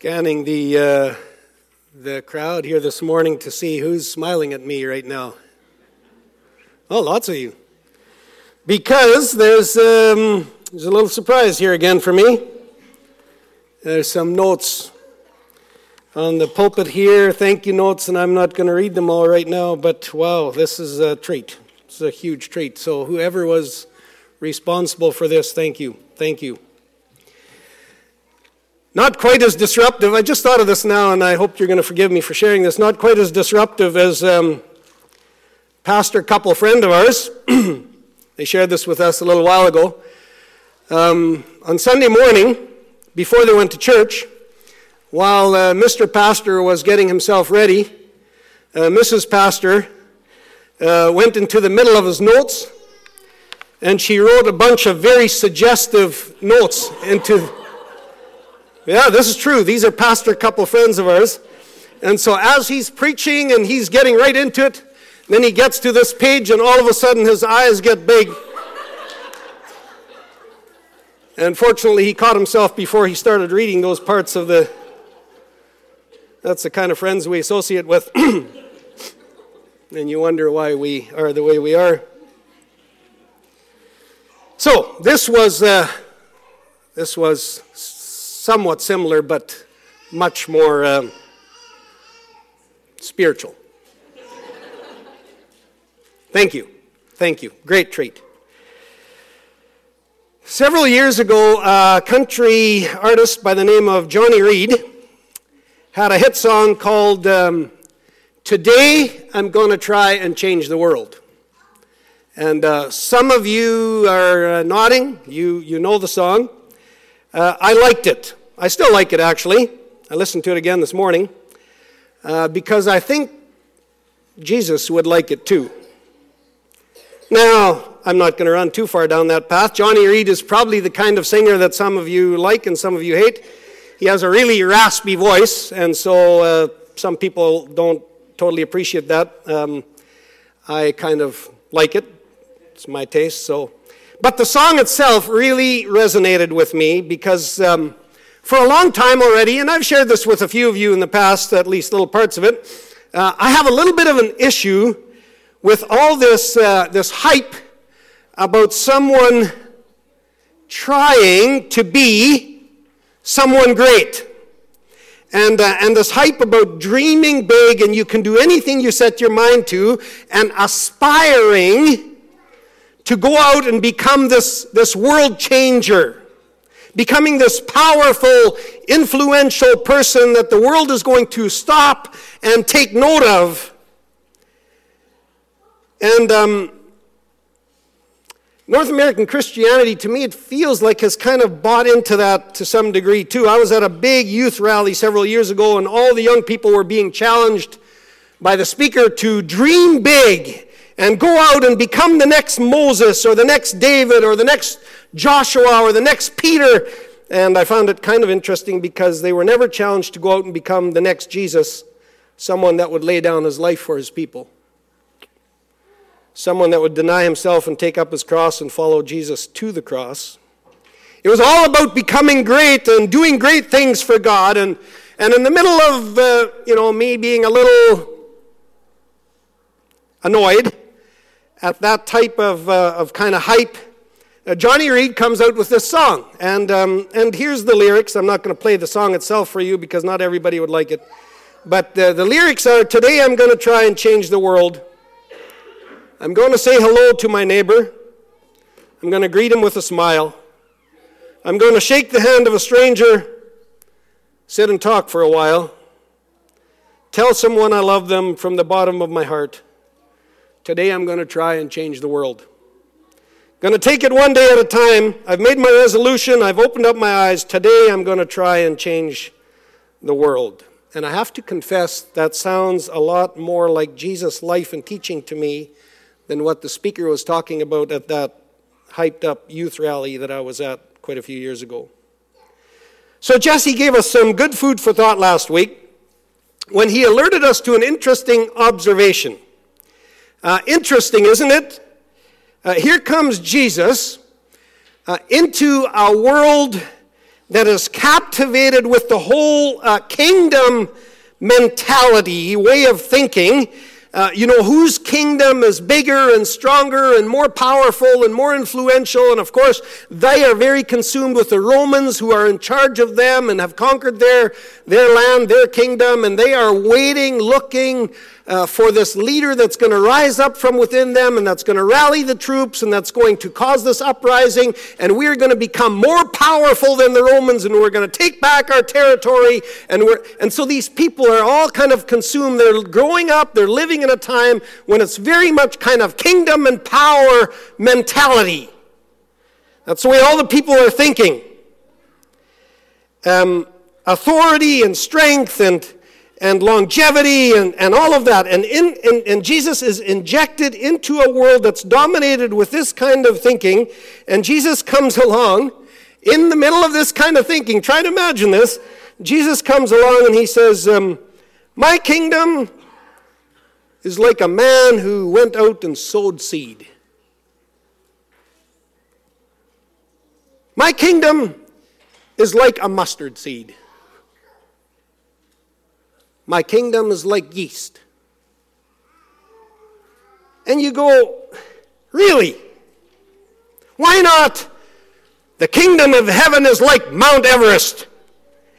Scanning the, uh, the crowd here this morning to see who's smiling at me right now. Oh, lots of you. Because there's, um, there's a little surprise here again for me. There's some notes on the pulpit here, thank you notes, and I'm not going to read them all right now, but wow, this is a treat. It's a huge treat. So, whoever was responsible for this, thank you. Thank you. Not quite as disruptive. I just thought of this now, and I hope you're going to forgive me for sharing this. Not quite as disruptive as um, pastor couple friend of ours. they shared this with us a little while ago. Um, on Sunday morning, before they went to church, while uh, Mr. Pastor was getting himself ready, uh, Mrs. Pastor uh, went into the middle of his notes and she wrote a bunch of very suggestive notes into yeah, this is true. These are pastor couple friends of ours. And so as he's preaching and he's getting right into it, then he gets to this page and all of a sudden his eyes get big. and fortunately, he caught himself before he started reading those parts of the. That's the kind of friends we associate with. and you wonder why we are the way we are. So, this was. Uh, this was somewhat similar, but much more um, spiritual. Thank you. Thank you. Great treat. Several years ago, a country artist by the name of Johnny Reid had a hit song called um, Today I'm to Try and Change the World. And uh, some of you are uh, nodding, you, you know the song. Uh, I liked it. I still like it, actually. I listened to it again this morning uh, because I think Jesus would like it too. Now, I'm not going to run too far down that path. Johnny Reid is probably the kind of singer that some of you like and some of you hate. He has a really raspy voice, and so uh, some people don't totally appreciate that. Um, I kind of like it. It's my taste, so. But the song itself really resonated with me because um, for a long time already, and I've shared this with a few of you in the past, at least little parts of it, uh, I have a little bit of an issue with all this, uh, this hype about someone trying to be someone great. And, uh, and this hype about dreaming big and you can do anything you set your mind to and aspiring to go out and become this, this world changer becoming this powerful, influential person that the world is going to stop and take note of. And um, North American Christianity, to me, it feels like has kind of bought into that to some degree too. I was at a big youth rally several years ago, and all the young people were being challenged by the speaker to dream big and go out and become the next Moses or the next David or the next Joshua or the next Peter. And I found it kind of interesting because they were never challenged to go out and become the next Jesus, someone that would lay down his life for his people, someone that would deny himself and take up his cross and follow Jesus to the cross. It was all about becoming great and doing great things for God. And, and in the middle of, uh, you know, me being a little annoyed at that type of, uh, of kind of hype, uh, Johnny Reid comes out with this song. And, um, and here's the lyrics. I'm not going to play the song itself for you because not everybody would like it. But uh, the lyrics are Today I'm going to try and change the world. I'm going to say hello to my neighbor. I'm going to greet him with a smile. I'm going to shake the hand of a stranger, sit and talk for a while. Tell someone I love them from the bottom of my heart. Today I'm going to try and change the world. Going to take it one day at a time. I've made my resolution. I've opened up my eyes. Today I'm going to try and change the world. And I have to confess, that sounds a lot more like Jesus' life and teaching to me than what the speaker was talking about at that hyped up youth rally that I was at quite a few years ago. So, Jesse gave us some good food for thought last week when he alerted us to an interesting observation. Uh, interesting, isn't it? Uh, here comes Jesus uh, into a world that is captivated with the whole uh, kingdom mentality, way of thinking, uh, you know, whose kingdom is bigger and stronger and more powerful and more influential. And of course, they are very consumed with the Romans who are in charge of them and have conquered their, their land, their kingdom, and they are waiting, looking, uh, for this leader that's going to rise up from within them and that's going to rally the troops and that's going to cause this uprising. And we're going to become more powerful than the Romans and we're going to take back our territory. And, we're, and so these people are all kind of consumed. They're growing up, they're living in a time when it's very much kind of kingdom and power mentality. That's the way all the people are thinking. Um, authority and strength and and longevity and, and all of that. And, in, and, and Jesus is injected into a world that's dominated with this kind of thinking. And Jesus comes along in the middle of this kind of thinking. Try to imagine this. Jesus comes along and he says, um, My kingdom is like a man who went out and sowed seed. My kingdom is like a mustard seed. My kingdom is like yeast. And you go, Really? Why not? The kingdom of heaven is like Mount Everest.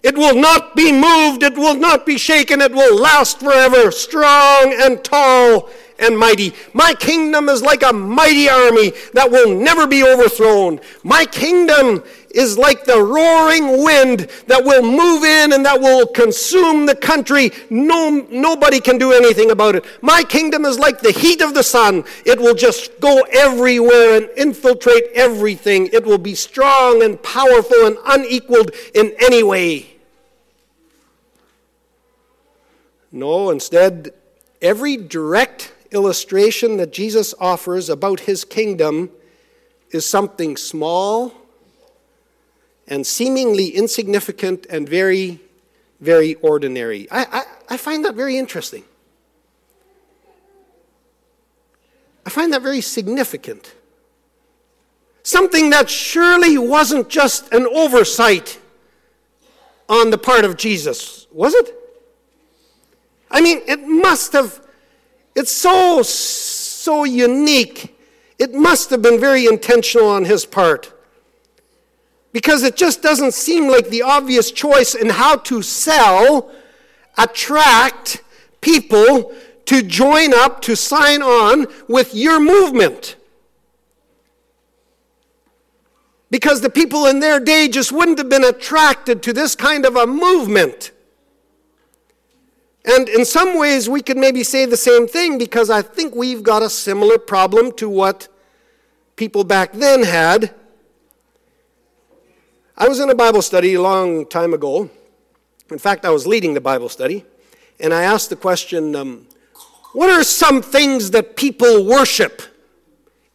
It will not be moved, it will not be shaken, it will last forever, strong and tall and mighty. My kingdom is like a mighty army that will never be overthrown. My kingdom is like the roaring wind that will move in and that will consume the country. No, nobody can do anything about it. My kingdom is like the heat of the sun. It will just go everywhere and infiltrate everything. It will be strong and powerful and unequaled in any way. No, instead, every direct illustration that Jesus offers about his kingdom is something small and seemingly insignificant and very, very ordinary. I, I, I, find that very interesting. I find that very significant. Something that surely wasn't just an oversight on the part of Jesus, was it? I mean, it must have it's so, so unique. It must have been very intentional on his part. Because it just doesn't seem like the obvious choice in how to sell, attract people to join up, to sign on with your movement. Because the people in their day just wouldn't have been attracted to this kind of a movement. And in some ways, we could maybe say the same thing because I think we've got a similar problem to what people back then had. I was in a Bible study a long time ago. In fact, I was leading the Bible study, and I asked the question um, What are some things that people worship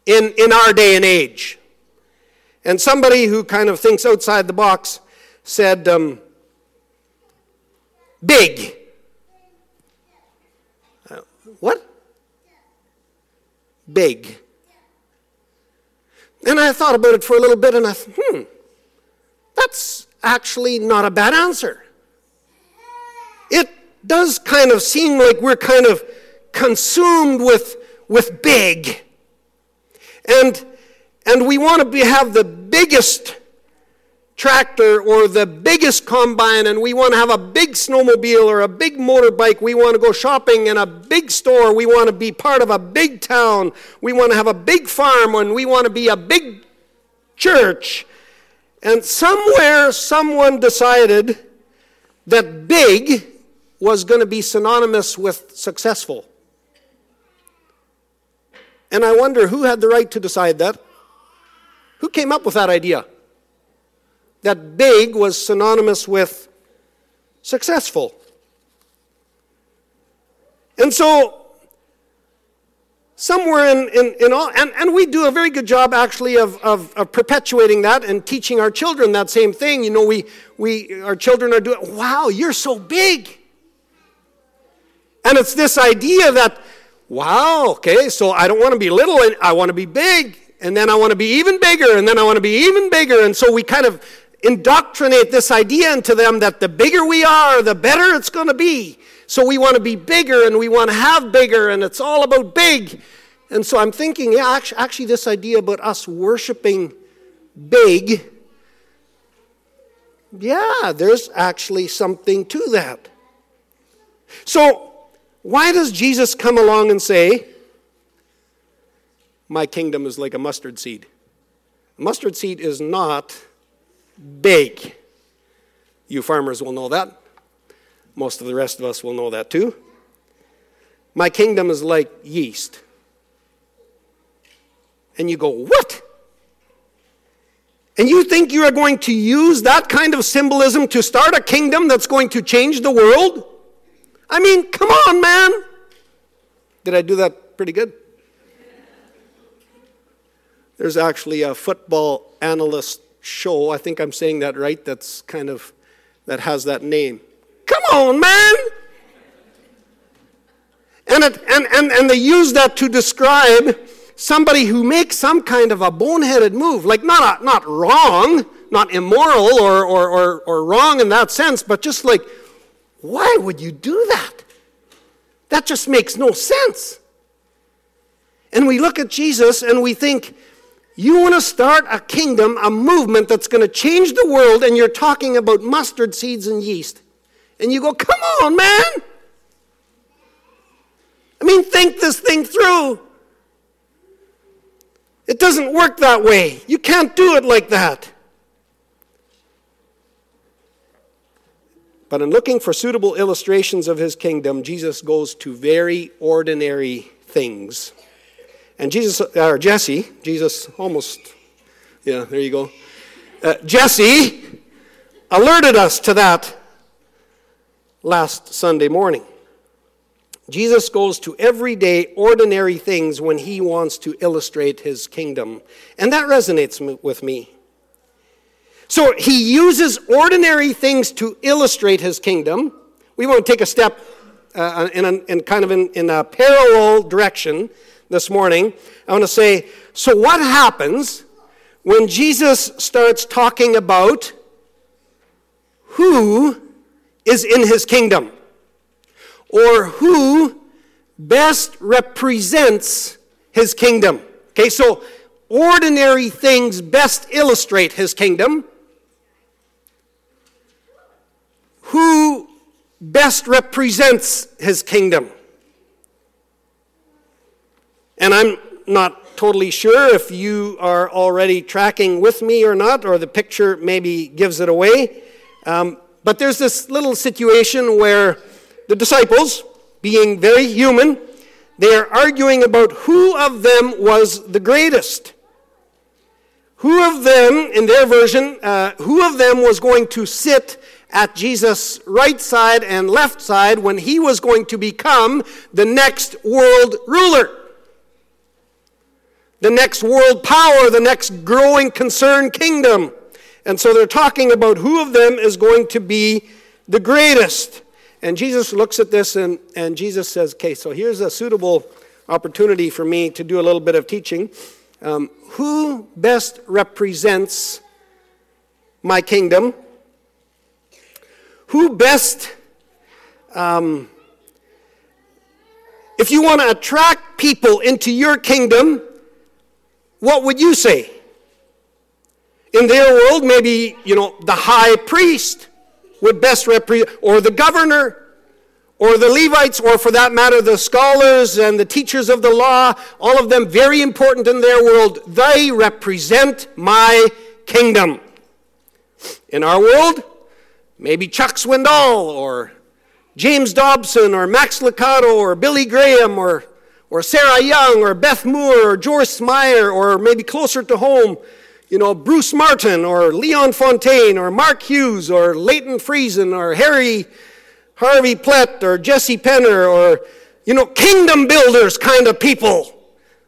in, in our day and age? And somebody who kind of thinks outside the box said, um, Big. What? Big. And I thought about it for a little bit and I thought, hmm, that's actually not a bad answer. It does kind of seem like we're kind of consumed with, with big. And, and we want to be, have the biggest tractor or the biggest combine and we want to have a big snowmobile or a big motorbike. We want to go shopping in a big store. We want to be part of a big town. We want to have a big farm and we want to be a big church. And somewhere someone decided that big was going to be synonymous with successful. And I wonder who had the right to decide that? Who came up with that idea? that big was synonymous with successful. And so, somewhere in, in, in all, and, and we do a very good job actually of, of, of, perpetuating that and teaching our children that same thing. You know, we, we, our children are doing, wow, you're so big. And it's this idea that, wow, okay, so I don't want to be little, I want to be big, and then I want to be even bigger, and then I want to be even bigger. And so we kind of indoctrinate this idea into them that the bigger we are, the better it's going to be. So we want to be bigger and we want to have bigger, and it's all about big. And so I'm thinking, yeah, actually, this idea about us worshiping big, yeah, there's actually something to that. So, why does Jesus come along and say, My kingdom is like a mustard seed? Mustard seed is not big. You farmers will know that. Most of the rest of us will know that too. My kingdom is like yeast. And you go, What? And you think you are going to use that kind of symbolism to start a kingdom that's going to change the world? I mean, come on, man. Did I do that pretty good? There's actually a football analyst show, I think I'm saying that right, that's kind of, that has that name. Come on, man! And, it, and, and, and they use that to describe somebody who makes some kind of a boneheaded move, like not, a, not wrong, not immoral or, or, or, or wrong in that sense, but just like, why would you do that? That just makes no sense. And we look at Jesus and we think, you want to start a kingdom, a movement that's going to change the world, and you're talking about mustard seeds and yeast. And you go, come on, man. I mean, think this thing through. It doesn't work that way. You can't do it like that. But in looking for suitable illustrations of his kingdom, Jesus goes to very ordinary things. And Jesus, or Jesse, Jesus almost, yeah, there you go. Uh, Jesse alerted us to that last Sunday morning. Jesus goes to everyday, ordinary things when he wants to illustrate his kingdom. And that resonates with me. So he uses ordinary things to illustrate his kingdom. We want to take a step uh, in, a, in, kind of in, in a parallel direction this morning. I want to say so, what happens when Jesus starts talking about who is in his kingdom? or who best represents his kingdom. Okay, so ordinary things best illustrate his kingdom. Who best represents his kingdom? And I'm not totally sure if you are already tracking with me or not, or the picture maybe gives it away. Um, but there's this little situation where the disciples, being very human, they are arguing about who of them was the greatest. Who of them, in their version, uh, who of them was going to sit at Jesus' right side and left side when he was going to become the next world ruler? The next world power, the next growing concern kingdom. And so they're talking about who of them is going to be the greatest. And Jesus looks at this and, and Jesus says, okay, so here's a suitable opportunity for me to do a little bit of teaching. Um, who best represents my kingdom? Who best, um, if you want to attract people into your kingdom, what would you say? In their world, maybe, you know, the high priest would best represent, or the governor, or the Levites, or for that matter, the scholars and the teachers of the law, all of them very important in their world. They represent my kingdom. In our world, maybe Chuck Swindoll, or James Dobson, or Max Lucado, or Billy Graham, or, or Sarah Young, or Beth Moore, or Joyce Meyer, or maybe closer to home, you know, Bruce Martin or Leon Fontaine or Mark Hughes or Leighton Friesen or Harry Harvey Plett or Jesse Penner or, you know, kingdom builders kind of people.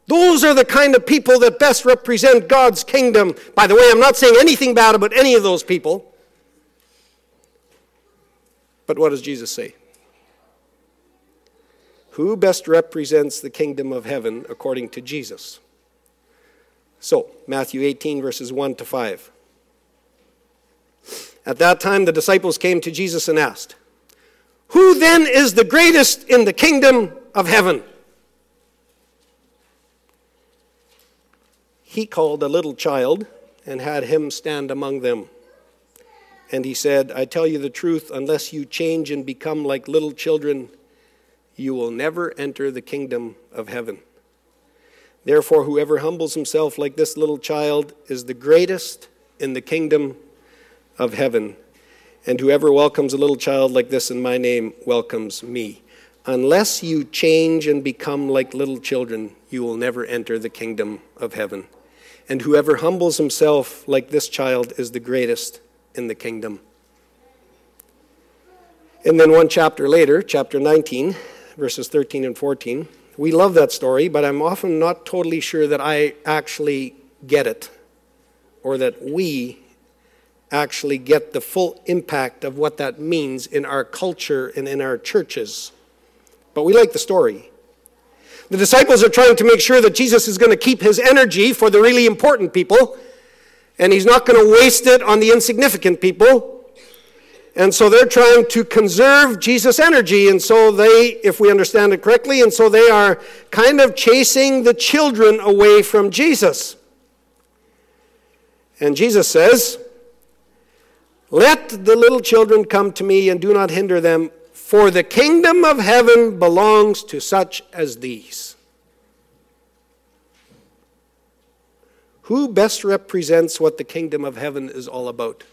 Those are the kind of people that best represent God's kingdom. By the way, I'm not saying anything bad about any of those people. But what does Jesus say? Who best represents the kingdom of heaven according to Jesus? So, Matthew 18, verses 1 to 5. At that time, the disciples came to Jesus and asked, Who then is the greatest in the kingdom of heaven? He called a little child and had him stand among them. And he said, I tell you the truth, unless you change and become like little children, you will never enter the kingdom of heaven. Therefore, whoever humbles himself like this little child is the greatest in the kingdom of heaven. And whoever welcomes a little child like this in my name welcomes me. Unless you change and become like little children, you will never enter the kingdom of heaven. And whoever humbles himself like this child is the greatest in the kingdom. And then one chapter later, chapter 19, verses 13 and 14, we love that story, but I'm often not totally sure that I actually get it or that we actually get the full impact of what that means in our culture and in our churches. But we like the story. The disciples are trying to make sure that Jesus is going to keep his energy for the really important people, and he's not going to waste it on the insignificant people. And so they're trying to conserve Jesus' energy, and so they, if we understand it correctly, and so they are kind of chasing the children away from Jesus. And Jesus says, let the little children come to me and do not hinder them, for the kingdom of heaven belongs to such as these. Who best represents what the kingdom of heaven is all about?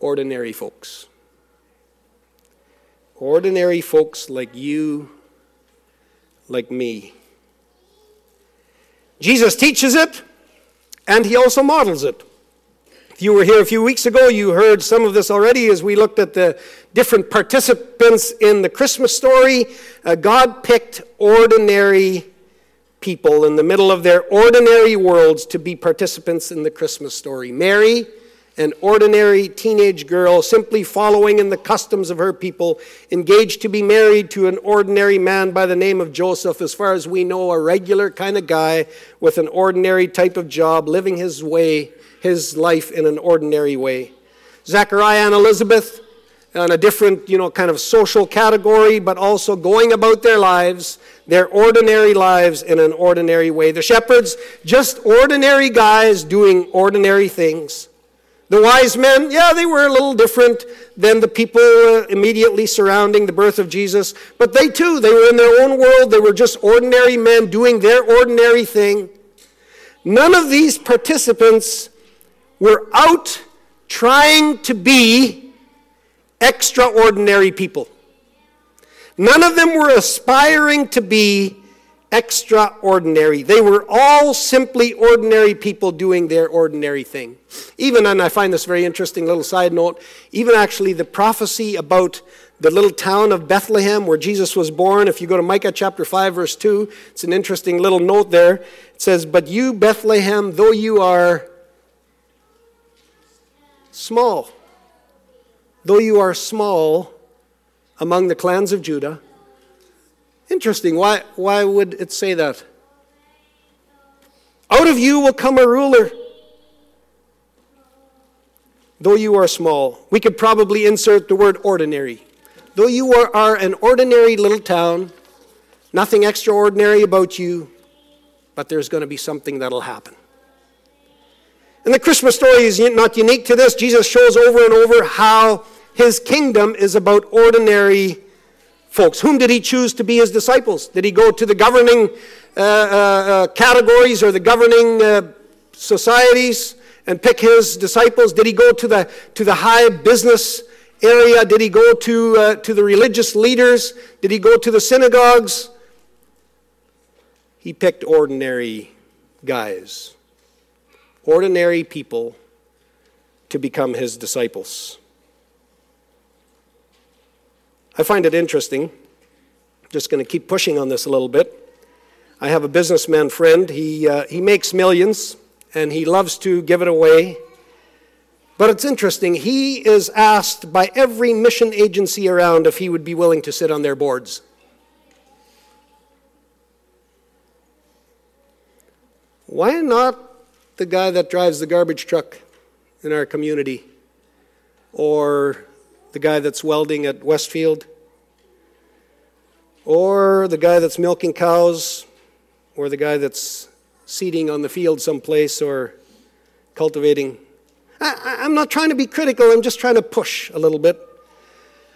Ordinary folks. Ordinary folks like you, like me. Jesus teaches it, and he also models it. If you were here a few weeks ago, you heard some of this already as we looked at the different participants in the Christmas story. Uh, God picked ordinary people in the middle of their ordinary worlds to be participants in the Christmas story. Mary, an ordinary teenage girl, simply following in the customs of her people, engaged to be married to an ordinary man by the name of Joseph, as far as we know, a regular kind of guy with an ordinary type of job, living his way his life in an ordinary way. Zechariah and Elizabeth on a different, you know, kind of social category, but also going about their lives, their ordinary lives in an ordinary way. The shepherds, just ordinary guys doing ordinary things. The wise men, yeah, they were a little different than the people uh, immediately surrounding the birth of Jesus, but they too, they were in their own world. They were just ordinary men doing their ordinary thing. None of these participants were out trying to be extraordinary people. None of them were aspiring to be extraordinary. They were all simply ordinary people doing their ordinary thing. Even, and I find this very interesting little side note, even actually the prophecy about the little town of Bethlehem where Jesus was born, if you go to Micah chapter 5, verse 2, it's an interesting little note there. It says, But you, Bethlehem, though you are small. Though you are small among the clans of Judah. Interesting. Why, why would it say that? Out of you will come a ruler. Though you are small, we could probably insert the word ordinary. Though you are, are an ordinary little town, nothing extraordinary about you, but there's going to be something that'll happen. And the Christmas story is not unique to this. Jesus shows over and over how his kingdom is about ordinary folks. Whom did he choose to be his disciples? Did he go to the governing uh, uh, uh, categories or the governing uh, societies and pick his disciples? Did he go to the, to the high business area? Did he go to, uh, to the religious leaders? Did he go to the synagogues? He picked ordinary guys ordinary people to become his disciples. I find it interesting. Just going to keep pushing on this a little bit. I have a businessman friend. He, uh, he makes millions and he loves to give it away. But it's interesting. He is asked by every mission agency around if he would be willing to sit on their boards. Why not the guy that drives the garbage truck in our community, or the guy that's welding at Westfield, or the guy that's milking cows, or the guy that's seeding on the field someplace, or cultivating. I, am not trying to be critical, I'm just trying to push a little bit.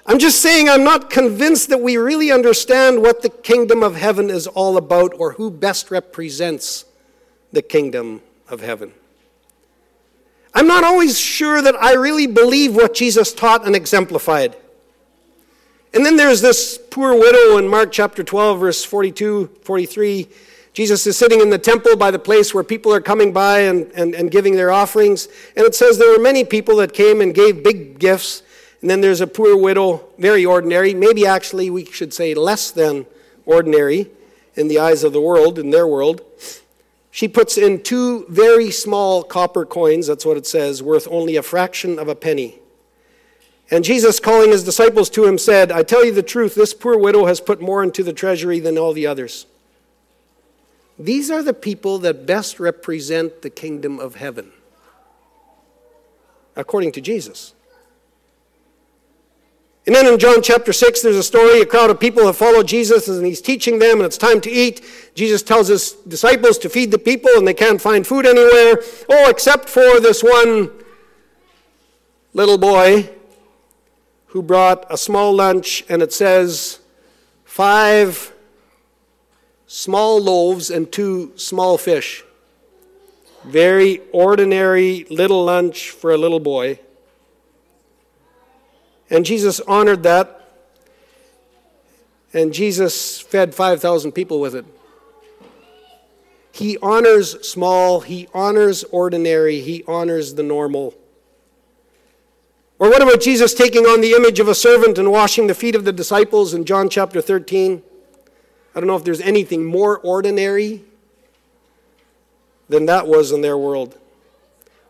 I'm just saying I'm not convinced that we really understand what the kingdom of heaven is all about or who best represents the kingdom of heaven. I'm not always sure that I really believe what Jesus taught and exemplified. And then there's this poor widow in Mark chapter 12, verse 42, 43. Jesus is sitting in the temple by the place where people are coming by and, and, and giving their offerings. And it says there were many people that came and gave big gifts. And then there's a poor widow, very ordinary, maybe actually we should say less than ordinary in the eyes of the world, in their world. She puts in two very small copper coins, that's what it says, worth only a fraction of a penny. And Jesus, calling his disciples to him, said, I tell you the truth, this poor widow has put more into the treasury than all the others. These are the people that best represent the kingdom of heaven, according to Jesus. And then in John chapter 6, there's a story. A crowd of people have followed Jesus, and he's teaching them, and it's time to eat. Jesus tells his disciples to feed the people, and they can't find food anywhere. Oh, except for this one little boy who brought a small lunch, and it says five small loaves and two small fish. Very ordinary little lunch for a little boy. And Jesus honored that. And Jesus fed 5,000 people with it. He honors small, he honors ordinary, he honors the normal. Or what about Jesus taking on the image of a servant and washing the feet of the disciples in John chapter 13? I don't know if there's anything more ordinary than that was in their world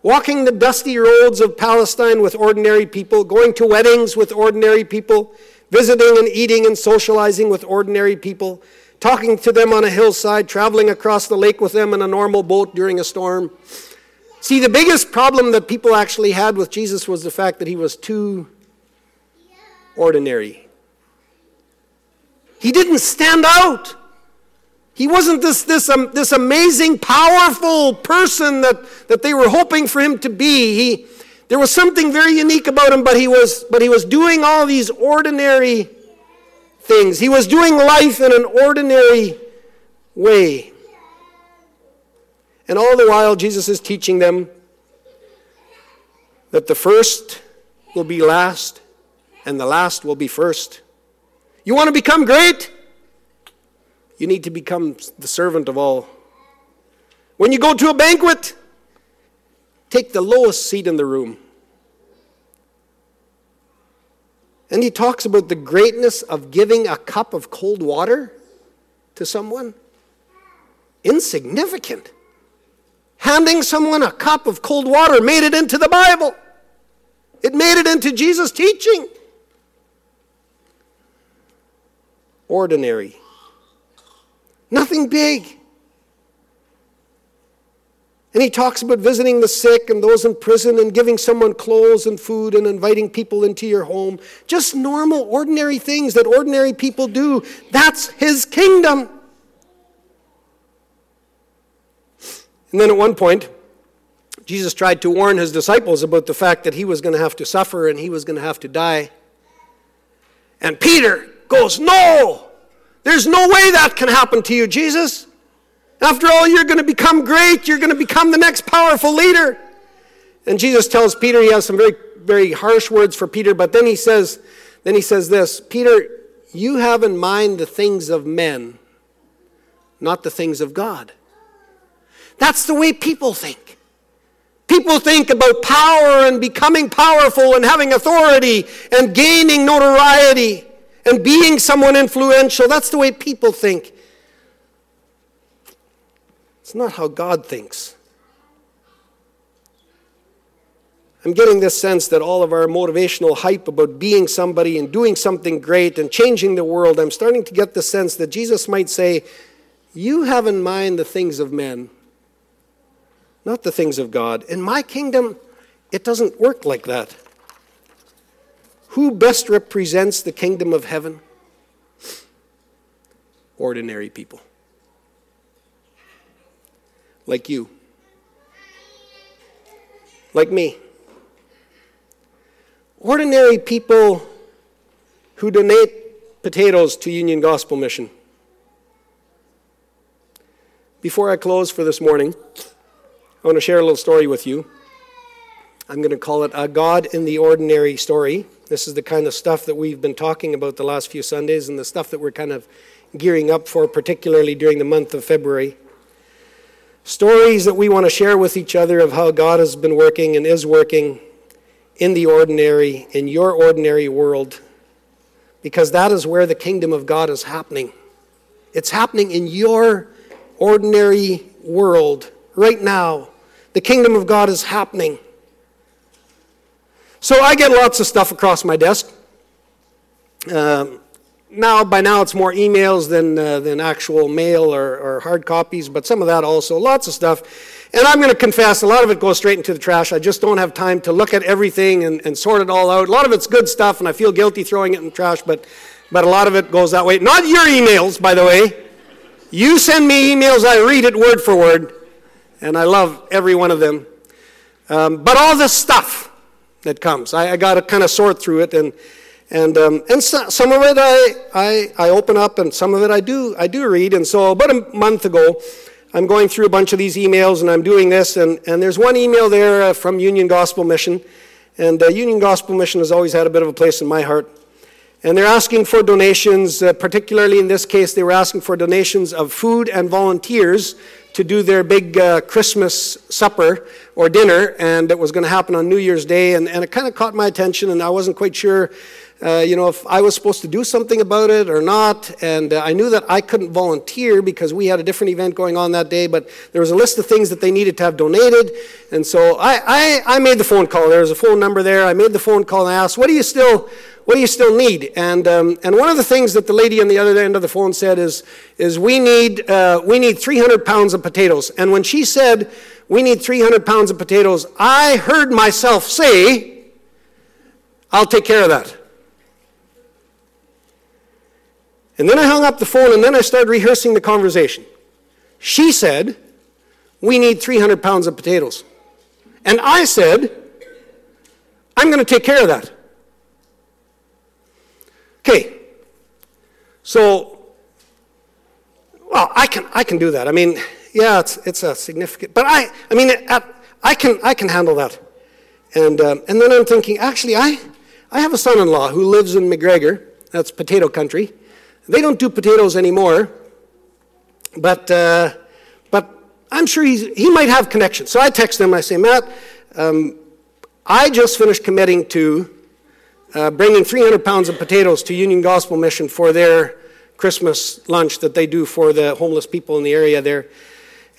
walking the dusty roads of Palestine with ordinary people, going to weddings with ordinary people, visiting and eating and socializing with ordinary people, talking to them on a hillside, traveling across the lake with them in a normal boat during a storm. See, the biggest problem that people actually had with Jesus was the fact that he was too ordinary. He didn't stand out. He wasn't this, this, um, this amazing, powerful person that, that they were hoping for him to be. He, there was something very unique about him, but he, was, but he was doing all these ordinary things. He was doing life in an ordinary way. And all the while, Jesus is teaching them that the first will be last and the last will be first. You want to become great? You need to become the servant of all. When you go to a banquet, take the lowest seat in the room. And he talks about the greatness of giving a cup of cold water to someone. Insignificant. Handing someone a cup of cold water made it into the Bible, it made it into Jesus' teaching. Ordinary. Nothing big. And he talks about visiting the sick and those in prison and giving someone clothes and food and inviting people into your home. Just normal, ordinary things that ordinary people do. That's his kingdom. And then at one point, Jesus tried to warn his disciples about the fact that he was going to have to suffer and he was going to have to die. And Peter goes, No! There's no way that can happen to you, Jesus. After all, you're going to become great. You're going to become the next powerful leader. And Jesus tells Peter, he has some very, very harsh words for Peter, but then he says, then he says this, Peter, you have in mind the things of men, not the things of God. That's the way people think. People think about power and becoming powerful and having authority and gaining notoriety and being someone influential. That's the way people think. It's not how God thinks. I'm getting this sense that all of our motivational hype about being somebody and doing something great and changing the world, I'm starting to get the sense that Jesus might say, You have in mind the things of men, not the things of God. In my kingdom, It doesn't work like that. Who best represents the kingdom of heaven? Ordinary people. Like you. Like me. Ordinary people who donate potatoes to Union Gospel Mission. Before I close for this morning, I want to share a little story with you. I'm going to call it a God in the Ordinary story. This is the kind of stuff that we've been talking about the last few Sundays and the stuff that we're kind of gearing up for, particularly during the month of February. Stories that we want to share with each other of how God has been working and is working in the ordinary, in your ordinary world, because that is where the kingdom of God is happening. It's happening in your ordinary world right now. The kingdom of God is happening. So I get lots of stuff across my desk. Um, now, by now, it's more emails than, uh, than actual mail or, or hard copies, but some of that also, lots of stuff. And I'm going to confess, a lot of it goes straight into the trash. I just don't have time to look at everything and, and sort it all out. A lot of it's good stuff, and I feel guilty throwing it in the trash, but, but a lot of it goes that way. Not your emails, by the way. You send me emails, I read it word for word, and I love every one of them. Um, but all this stuff, that comes. I, I got to kind of sort through it, and and um, and so, some of it I, I I open up, and some of it I do I do read. And so about a month ago, I'm going through a bunch of these emails, and I'm doing this, and and there's one email there uh, from Union Gospel Mission, and uh, Union Gospel Mission has always had a bit of a place in my heart. And they're asking for donations, uh, particularly in this case, they were asking for donations of food and volunteers to do their big uh, Christmas supper or dinner, and it was going to happen on New Year's Day, and, and it kind of caught my attention, and I wasn't quite sure, uh, you know, if I was supposed to do something about it or not, and uh, I knew that I couldn't volunteer because we had a different event going on that day, but there was a list of things that they needed to have donated, and so I, I, I made the phone call. There was a phone number there. I made the phone call and I asked, what do you still what do you still need? And, um, and one of the things that the lady on the other end of the phone said is, is we, need, uh, we need 300 pounds of potatoes. And when she said, we need 300 pounds of potatoes, I heard myself say, I'll take care of that. And then I hung up the phone and then I started rehearsing the conversation. She said, We need 300 pounds of potatoes. And I said, I'm going to take care of that. Okay. So, well, I can, I can do that. I mean, yeah, it's, it's a significant, but I, I mean, I can, I can handle that. And, um, and then I'm thinking, actually, I, I have a son-in-law who lives in McGregor. That's potato country. They don't do potatoes anymore, but, uh, but I'm sure he's, he might have connections. So I text him. I say, Matt, um, I just finished committing to uh, bringing 300 pounds of potatoes to Union Gospel Mission for their Christmas lunch that they do for the homeless people in the area there.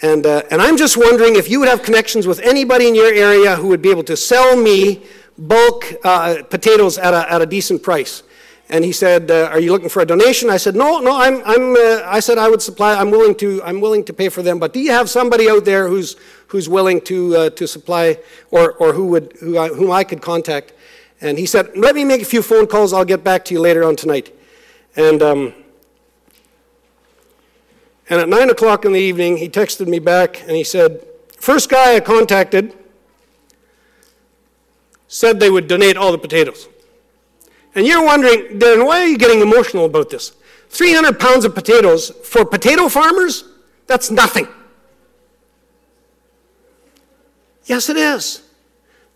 And, uh, and I'm just wondering if you would have connections with anybody in your area who would be able to sell me bulk uh, potatoes at a, at a decent price. And he said, uh, "Are you looking for a donation?" I said, "No, no. I'm, I'm. Uh, I said I would supply. I'm willing to. I'm willing to pay for them. But do you have somebody out there who's who's willing to uh, to supply, or or who would who I, whom I could contact?" And he said, Let me make a few phone calls. I'll get back to you later on tonight. And, um, and at 9 o'clock in the evening, he texted me back and he said, First guy I contacted said they would donate all the potatoes. And you're wondering, Darren, why are you getting emotional about this? 300 pounds of potatoes for potato farmers? That's nothing. Yes, it is.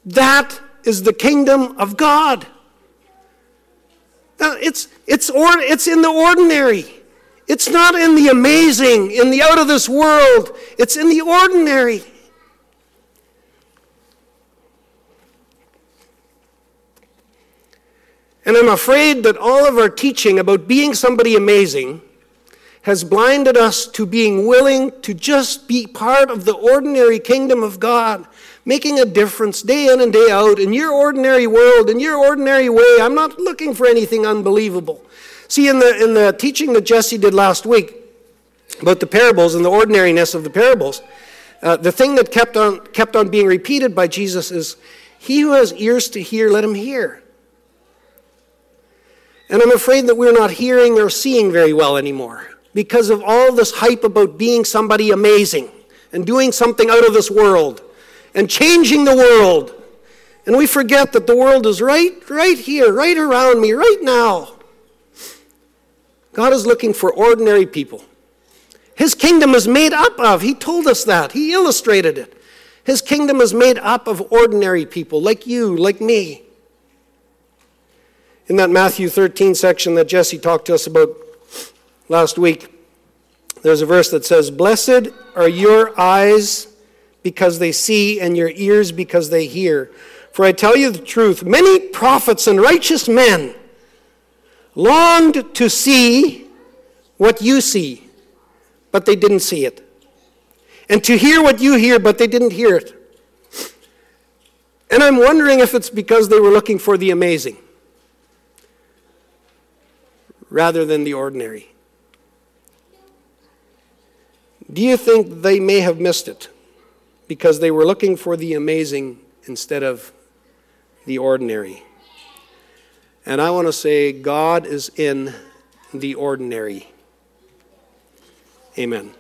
That is the kingdom of God. It's, it's, or, it's in the ordinary. It's not in the amazing, in the out of this world. It's in the ordinary. And I'm afraid that all of our teaching about being somebody amazing has blinded us to being willing to just be part of the ordinary kingdom of God making a difference day in and day out in your ordinary world, in your ordinary way. I'm not looking for anything unbelievable. See, in the, in the teaching that Jesse did last week about the parables and the ordinariness of the parables, uh, the thing that kept on, kept on being repeated by Jesus is, He who has ears to hear, let him hear. And I'm afraid that we're not hearing or seeing very well anymore because of all this hype about being somebody amazing and doing something out of this world and changing the world. And we forget that the world is right, right here, right around me, right now. God is looking for ordinary people. His kingdom is made up of, He told us that, He illustrated it. His kingdom is made up of ordinary people like you, like me. In that Matthew 13 section that Jesse talked to us about last week, there's a verse that says, Blessed are your eyes because they see, and your ears because they hear. For I tell you the truth, many prophets and righteous men longed to see what you see, but they didn't see it. And to hear what you hear, but they didn't hear it. And I'm wondering if it's because they were looking for the amazing rather than the ordinary. Do you think they may have missed it because they were looking for the amazing instead of the ordinary? And I want to say, God is in the ordinary. Amen.